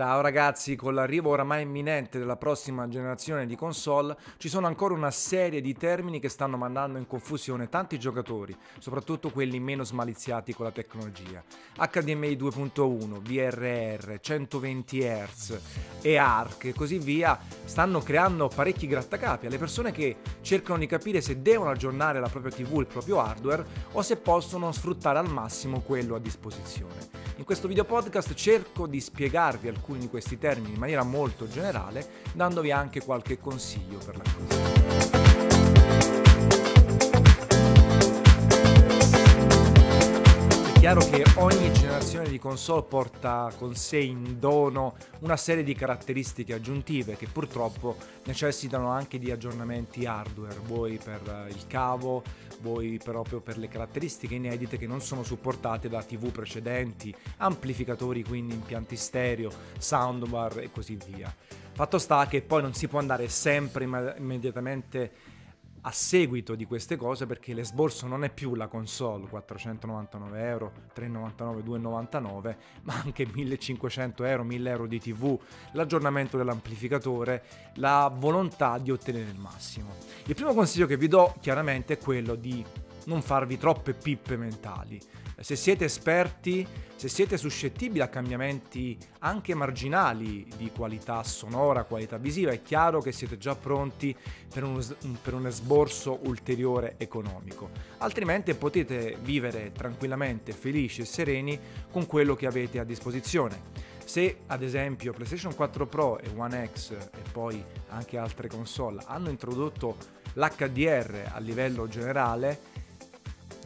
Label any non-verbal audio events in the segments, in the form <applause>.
Ciao ragazzi, con l'arrivo oramai imminente della prossima generazione di console ci sono ancora una serie di termini che stanno mandando in confusione tanti giocatori, soprattutto quelli meno smaliziati con la tecnologia. HDMI 2.1, VRR, 120 Hz e ARC e così via stanno creando parecchi grattacapi alle persone che cercano di capire se devono aggiornare la propria TV, il proprio hardware o se possono sfruttare al massimo quello a disposizione. In questo video podcast cerco di spiegarvi alcuni di questi termini in maniera molto generale, dandovi anche qualche consiglio per l'acquisto. Chiaro che ogni generazione di console porta con sé in dono una serie di caratteristiche aggiuntive che purtroppo necessitano anche di aggiornamenti hardware, vuoi per il cavo, vuoi proprio per le caratteristiche inedite che non sono supportate da TV precedenti, amplificatori quindi impianti stereo, soundbar e così via. Fatto sta che poi non si può andare sempre immediatamente a seguito di queste cose perché l'esborso non è più la console 499 euro 399 299 ma anche 1500 euro 1000 euro di tv l'aggiornamento dell'amplificatore la volontà di ottenere il massimo. Il primo consiglio che vi do chiaramente è quello di non farvi troppe pippe mentali se siete esperti, se siete suscettibili a cambiamenti anche marginali di qualità sonora, qualità visiva, è chiaro che siete già pronti per un, per un esborso ulteriore economico. Altrimenti potete vivere tranquillamente felici e sereni con quello che avete a disposizione. Se ad esempio PlayStation 4 Pro e One X e poi anche altre console hanno introdotto l'HDR a livello generale,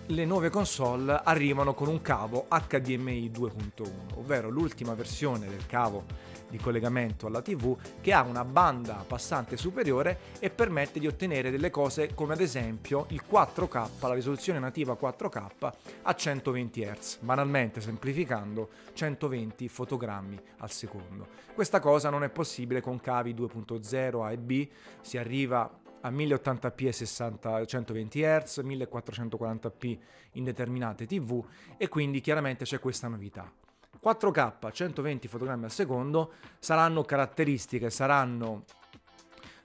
le nuove console arrivano con un cavo HDMI 2.1, ovvero l'ultima versione del cavo di collegamento alla TV che ha una banda passante superiore e permette di ottenere delle cose come ad esempio il 4K, la risoluzione nativa 4K a 120 Hz, banalmente semplificando 120 fotogrammi al secondo. Questa cosa non è possibile con cavi 2.0 A e B, si arriva a 1080p e 60, 120 Hz, 1440p in determinate TV e quindi chiaramente c'è questa novità. 4K 120 fotogrammi al secondo saranno caratteristiche, saranno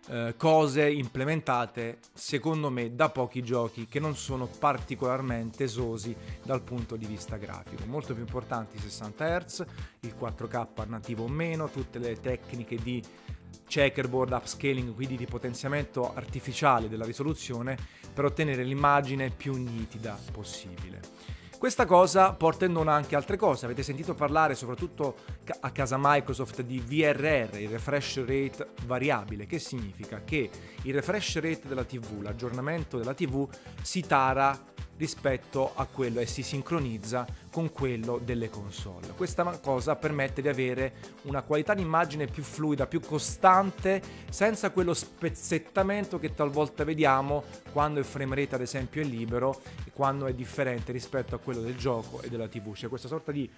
eh, cose implementate secondo me da pochi giochi che non sono particolarmente esosi dal punto di vista grafico. Molto più importanti i 60 Hz, il 4K nativo o meno, tutte le tecniche di checkerboard upscaling, quindi di potenziamento artificiale della risoluzione per ottenere l'immagine più nitida possibile. Questa cosa porta in dono anche altre cose, avete sentito parlare soprattutto a casa Microsoft di VRR, il refresh rate variabile, che significa che il refresh rate della TV, l'aggiornamento della TV si tara rispetto a quello e si sincronizza con quello delle console. Questa cosa permette di avere una qualità di immagine più fluida, più costante, senza quello spezzettamento che talvolta vediamo quando il frame rate ad esempio è libero e quando è differente rispetto a quello del gioco e della TV. C'è questa sorta di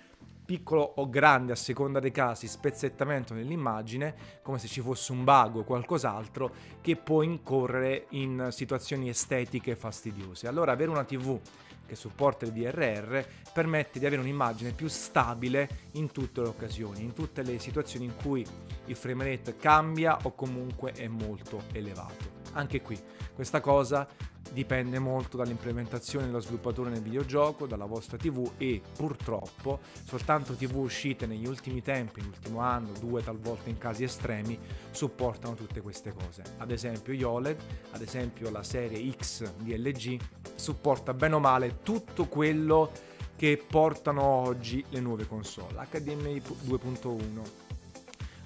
piccolo o grande a seconda dei casi spezzettamento nell'immagine, come se ci fosse un bug o qualcos'altro che può incorrere in situazioni estetiche fastidiose. Allora avere una TV che supporta il DRR permette di avere un'immagine più stabile in tutte le occasioni, in tutte le situazioni in cui il frame rate cambia o comunque è molto elevato. Anche qui questa cosa dipende molto dall'implementazione dello sviluppatore nel videogioco, dalla vostra TV e purtroppo soltanto TV uscite negli ultimi tempi, nell'ultimo anno, due talvolta in casi estremi, supportano tutte queste cose. Ad esempio YOLED, ad esempio la serie X di LG supporta bene o male tutto quello che portano oggi le nuove console, HDMI 2.1,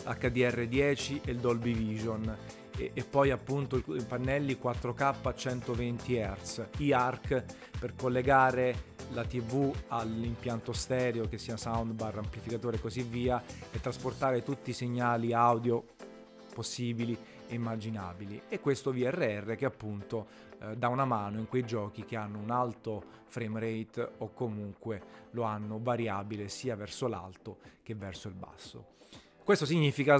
HDR10 e il Dolby Vision e, e poi appunto i pannelli 4K a 120 Hz, eARC per collegare la TV all'impianto stereo che sia soundbar, amplificatore e così via e trasportare tutti i segnali audio possibili e immaginabili e questo VRR che appunto eh, dà una mano in quei giochi che hanno un alto frame rate o comunque lo hanno variabile sia verso l'alto che verso il basso. Questo significa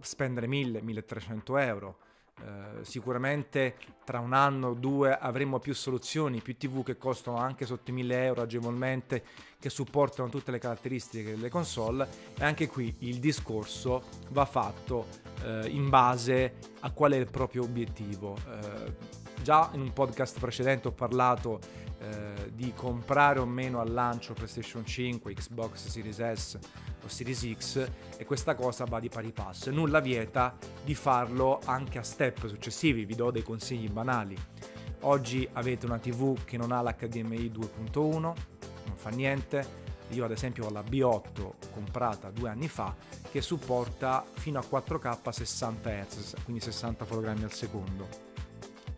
spendere 1000-1300 euro Eh, sicuramente tra un anno o due avremo più soluzioni, più TV che costano anche sotto i 1000 euro agevolmente, che supportano tutte le caratteristiche delle console e anche qui il discorso va fatto eh, in base a qual è il proprio obiettivo. Eh, già in un podcast precedente ho parlato eh, di comprare o meno al lancio PlayStation 5, Xbox Series S o Series X e questa cosa va di pari passo. Nulla vieta di farlo anche a step successivi, vi do dei consigli banali. Oggi avete una TV che non ha l'HDMI 2.1, non fa niente. Io ad esempio ho la B8 comprata due anni fa che supporta fino a 4K a 60 Hz, quindi 60 fotogrammi al secondo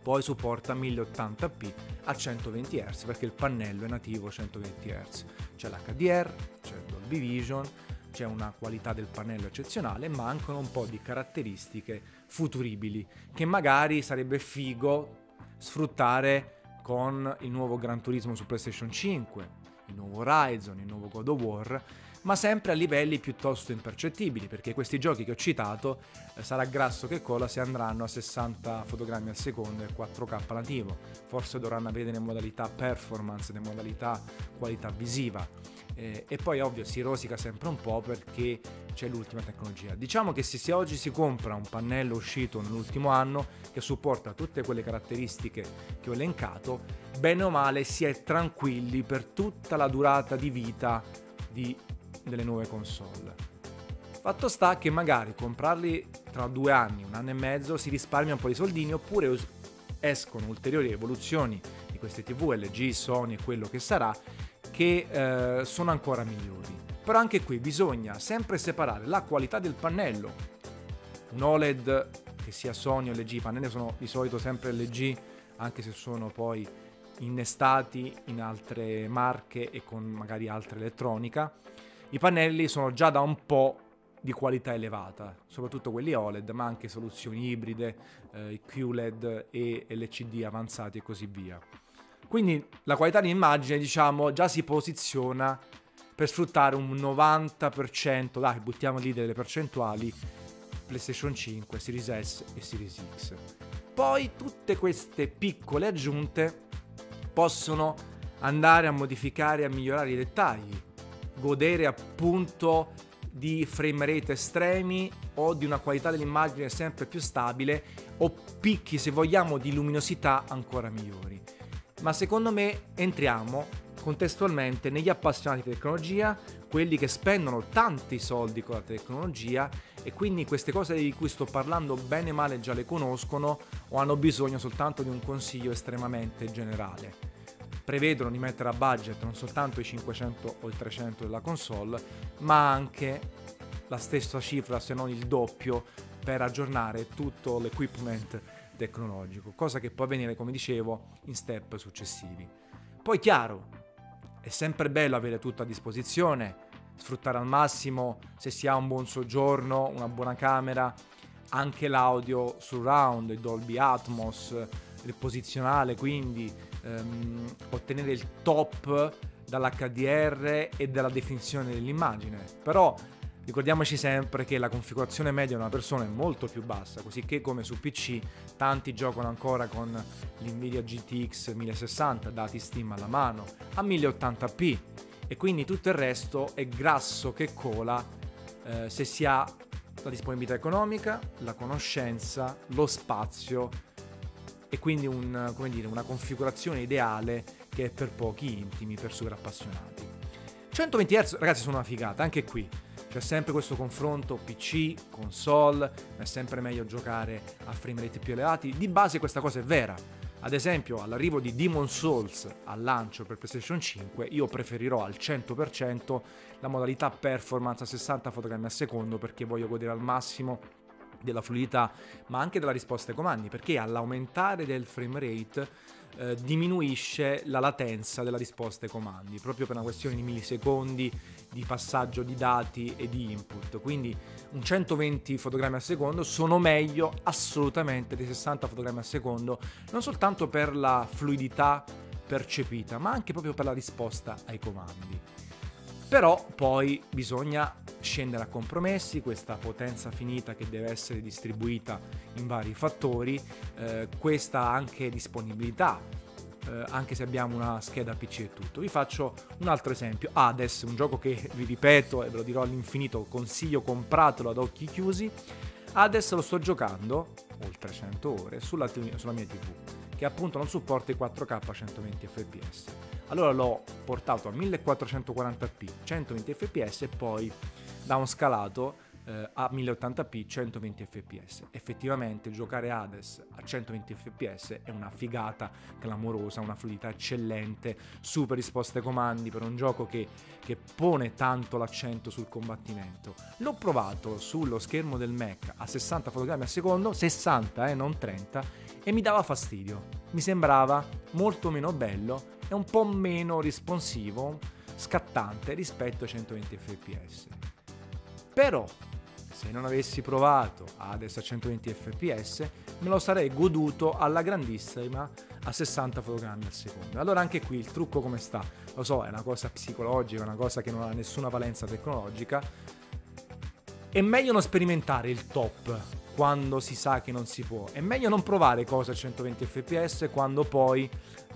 poi supporta 1080p a 120 Hz perché il pannello è nativo 120 Hz. C'è l'HDR, c'è il Dolby Vision, c'è una qualità del pannello eccezionale, mancano un po' di caratteristiche futuribili che magari sarebbe figo sfruttare con il nuovo Gran Turismo su PlayStation 5, il nuovo Horizon, il nuovo God of War ma sempre a livelli piuttosto impercettibili, perché questi giochi che ho citato eh, sarà grasso che cola se andranno a 60 fotogrammi al secondo e 4K nativo, forse dovranno avere le modalità performance, le modalità qualità visiva. Eh, e poi ovvio si rosica sempre un po' perché c'è l'ultima tecnologia. Diciamo che se si oggi si compra un pannello uscito nell'ultimo anno che supporta tutte quelle caratteristiche che ho elencato, bene o male si è tranquilli per tutta la durata di vita di delle nuove console. Fatto sta che magari comprarli tra due anni, un anno e mezzo, si risparmia un po' di soldini oppure escono ulteriori evoluzioni di queste TV, LG, Sony e quello che sarà, che eh, sono ancora migliori. Però anche qui bisogna sempre separare la qualità del pannello. Un OLED che sia Sony o LG, i pannelli sono di solito sempre LG, anche se sono poi innestati in altre marche e con magari altra elettronica i pannelli sono già da un po' di qualità elevata, soprattutto quelli OLED, ma anche soluzioni ibride, eh, QLED e LCD avanzati e così via. Quindi la qualità di immagine, diciamo, già si posiziona per sfruttare un 90%, dai, buttiamo lì delle percentuali, PlayStation 5, Series S e Series X. Poi tutte queste piccole aggiunte possono andare a modificare e a migliorare i dettagli godere appunto di frame rate estremi o di una qualità dell'immagine sempre più stabile o picchi se vogliamo di luminosità ancora migliori. Ma secondo me entriamo contestualmente negli appassionati di tecnologia, quelli che spendono tanti soldi con la tecnologia e quindi queste cose di cui sto parlando bene o male già le conoscono o hanno bisogno soltanto di un consiglio estremamente generale prevedono di mettere a budget non soltanto i 500 o i 300 della console, ma anche la stessa cifra, se non il doppio, per aggiornare tutto l'equipment tecnologico, cosa che può avvenire, come dicevo, in step successivi. Poi chiaro, è sempre bello avere tutto a disposizione, sfruttare al massimo se si ha un buon soggiorno, una buona camera, anche l'audio surround, Dolby Atmos, posizionale, quindi ehm, ottenere il top dall'HDR e dalla definizione dell'immagine. Però ricordiamoci sempre che la configurazione media di una persona è molto più bassa, così che come su PC tanti giocano ancora con l'Nvidia GTX 1060, dati Steam alla mano, a 1080p e quindi tutto il resto è grasso che cola eh, se si ha la disponibilità economica, la conoscenza, lo spazio e quindi un, dire, una configurazione ideale che è per pochi intimi, per super appassionati. 120 Hz ragazzi sono una figata, anche qui c'è sempre questo confronto PC, console, è sempre meglio giocare a frame rate più elevati. Di base questa cosa è vera. Ad esempio, all'arrivo di Demon Souls al lancio per PlayStation 5, io preferirò al 100% la modalità performance a 60 fotogrammi al secondo perché voglio godere al massimo della fluidità, ma anche della risposta ai comandi, perché all'aumentare del frame rate eh, diminuisce la latenza della risposta ai comandi, proprio per una questione di millisecondi di passaggio di dati e di input. Quindi un 120 fotogrammi al secondo sono meglio assolutamente dei 60 fotogrammi al secondo, non soltanto per la fluidità percepita, ma anche proprio per la risposta ai comandi. Però poi bisogna scendere a compromessi, questa potenza finita che deve essere distribuita in vari fattori, eh, questa anche disponibilità, eh, anche se abbiamo una scheda PC e tutto. Vi faccio un altro esempio, Hades, un gioco che <laughs> vi ripeto e ve lo dirò all'infinito, consiglio compratelo ad occhi chiusi. Hades lo sto giocando, oltre 100 ore, sulla, sulla mia TV che appunto non supporta i 4K a 120 fps. Allora l'ho portato a 1440p 120 fps e poi downscalato eh, a 1080p 120 fps. Effettivamente giocare Hades a 120 fps è una figata clamorosa, una fluidità eccellente, super risposte ai comandi per un gioco che, che pone tanto l'accento sul combattimento. L'ho provato sullo schermo del Mac a 60 fotogrammi al secondo, 60 eh, non 30, e mi dava fastidio. Mi sembrava molto meno bello e un po' meno responsivo, scattante rispetto ai 120 fps. Però, se non avessi provato adesso a 120 fps, me lo sarei goduto alla grandissima a 60 fotogrammi al secondo. Allora anche qui il trucco come sta? Lo so, è una cosa psicologica, una cosa che non ha nessuna valenza tecnologica. È meglio non sperimentare il top quando si sa che non si può. È meglio non provare cose a 120 fps quando poi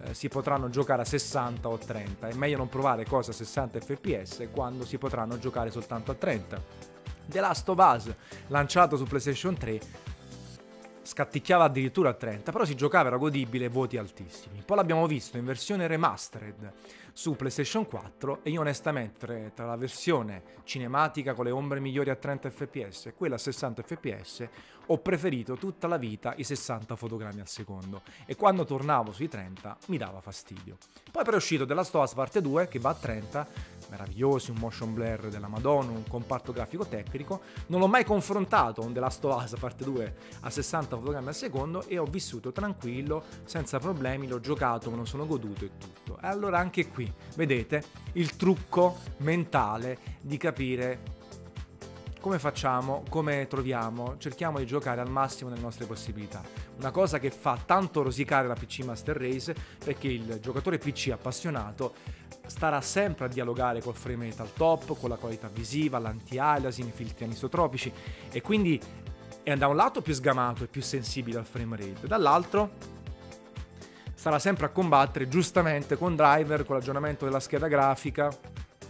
eh, si potranno giocare a 60 o 30. È meglio non provare cose a 60 fps quando si potranno giocare soltanto a 30. The Last of Us, lanciato su PlayStation 3, scatticchiava addirittura a 30, però si giocava, era godibile, voti altissimi. Poi l'abbiamo visto in versione remastered su PlayStation 4 e io onestamente tra la versione cinematica con le ombre migliori a 30 fps e quella a 60 fps ho preferito tutta la vita i 60 fotogrammi al secondo e quando tornavo sui 30 mi dava fastidio. Poi però è uscito della Stoas parte 2 che va a 30 meravigliosi, un motion blur della Madonna, un comparto grafico tecnico. Non l'ho mai confrontato con The Last of Us parte 2 a 60 fotogrammi al secondo e ho vissuto tranquillo, senza problemi, l'ho giocato, me lo sono goduto e tutto. E allora anche qui, vedete, il trucco mentale di capire come facciamo, come troviamo, cerchiamo di giocare al massimo delle nostre possibilità. Una cosa che fa tanto rosicare la PC Master Race perché il giocatore PC appassionato starà sempre a dialogare col frame rate al top, con la qualità visiva, l'anti-aliasing, i filtri anisotropici. E quindi è da un lato più sgamato e più sensibile al frame rate, dall'altro starà sempre a combattere giustamente con driver, con l'aggiornamento della scheda grafica,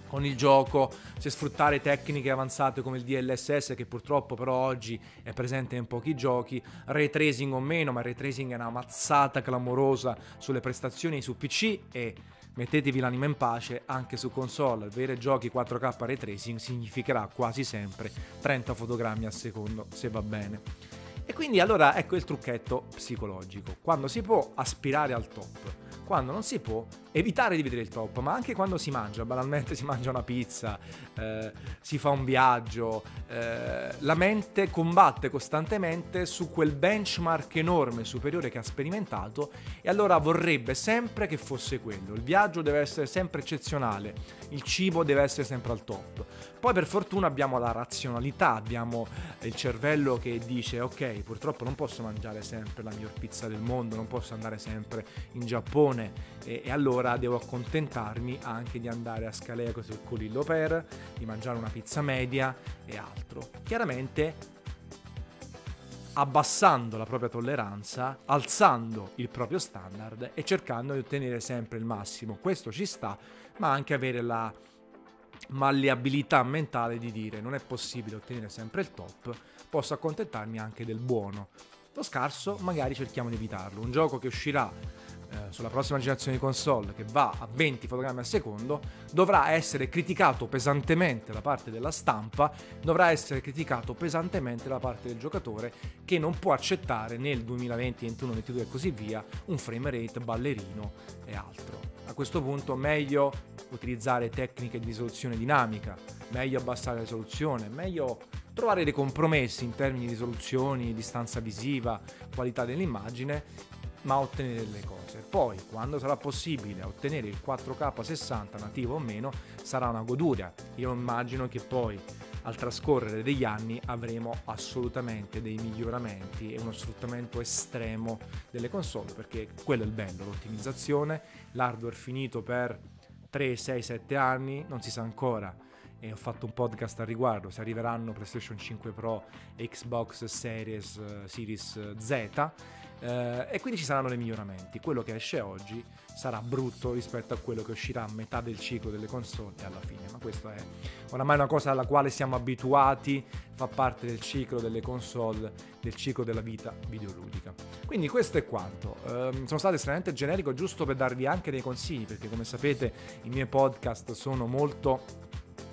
con il gioco, se sfruttare tecniche avanzate come il DLSS che purtroppo però oggi è presente in pochi giochi, ray tracing o meno, ma ray tracing è una mazzata clamorosa sulle prestazioni su PC e mettetevi l'anima in pace anche su console, avere giochi 4K ray tracing significherà quasi sempre 30 fotogrammi al secondo se va bene. E quindi allora ecco il trucchetto psicologico, quando si può aspirare al top, quando non si può evitare di vedere il top, ma anche quando si mangia, banalmente si mangia una pizza, eh, si fa un viaggio, eh, la mente combatte costantemente su quel benchmark enorme, superiore che ha sperimentato e allora vorrebbe sempre che fosse quello. Il viaggio deve essere sempre eccezionale, il cibo deve essere sempre al top. Poi per fortuna abbiamo la razionalità, abbiamo il cervello che dice ok, purtroppo non posso mangiare sempre la miglior pizza del mondo, non posso andare sempre in Giappone e, e allora allora devo accontentarmi anche di andare a Scaleo sul Colillo Per, di mangiare una pizza media e altro. Chiaramente abbassando la propria tolleranza, alzando il proprio standard e cercando di ottenere sempre il massimo. Questo ci sta, ma anche avere la malleabilità mentale di dire non è possibile ottenere sempre il top, posso accontentarmi anche del buono. Lo scarso magari cerchiamo di evitarlo. Un gioco che uscirà eh, sulla prossima generazione di console che va a 20 fotogrammi al secondo dovrà essere criticato pesantemente da parte della stampa, dovrà essere criticato pesantemente da parte del giocatore che non può accettare nel 2020, 21, 22 e così via un frame rate ballerino e altro. A questo punto meglio utilizzare tecniche di risoluzione dinamica, meglio abbassare la risoluzione, meglio trovare dei compromessi in termini di risoluzioni, distanza visiva, qualità dell'immagine ma ottenere delle cose. Poi, quando sarà possibile ottenere il 4K 60 nativo o meno, sarà una goduria. Io immagino che poi al trascorrere degli anni avremo assolutamente dei miglioramenti e uno sfruttamento estremo delle console, perché quello è il bello, l'ottimizzazione, l'hardware finito per 3, 6, 7 anni, non si sa ancora. E ho fatto un podcast al riguardo, se arriveranno PlayStation 5 Pro Xbox Series, uh, Series Z eh, e quindi ci saranno dei miglioramenti. Quello che esce oggi sarà brutto rispetto a quello che uscirà a metà del ciclo delle console alla fine, ma questo è oramai una cosa alla quale siamo abituati, fa parte del ciclo delle console, del ciclo della vita videoludica. Quindi questo è quanto. Eh, sono stato estremamente generico giusto per darvi anche dei consigli, perché come sapete i miei podcast sono molto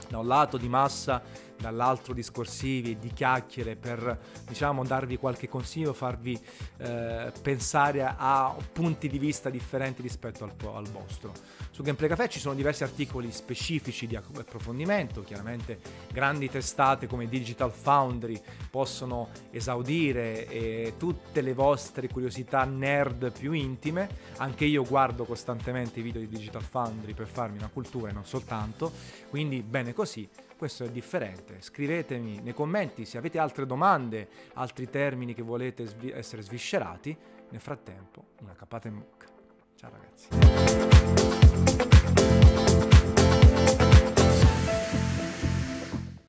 da un lato di massa, dall'altro discorsivi di chiacchiere per diciamo darvi qualche consiglio, farvi eh, pensare a punti di vista differenti rispetto al, al, vostro. Su Gameplay Café ci sono diversi articoli specifici di approfondimento, chiaramente grandi testate come Digital Foundry possono esaudire eh, tutte le vostre curiosità nerd più intime, anche io guardo costantemente i video di Digital Foundry per farmi una cultura e non soltanto, quindi bene così questo è differente. Scrivetemi nei commenti se avete altre domande, altri termini che volete svi- essere sviscerati. Nel frattempo, una capata in bocca. Ciao ragazzi.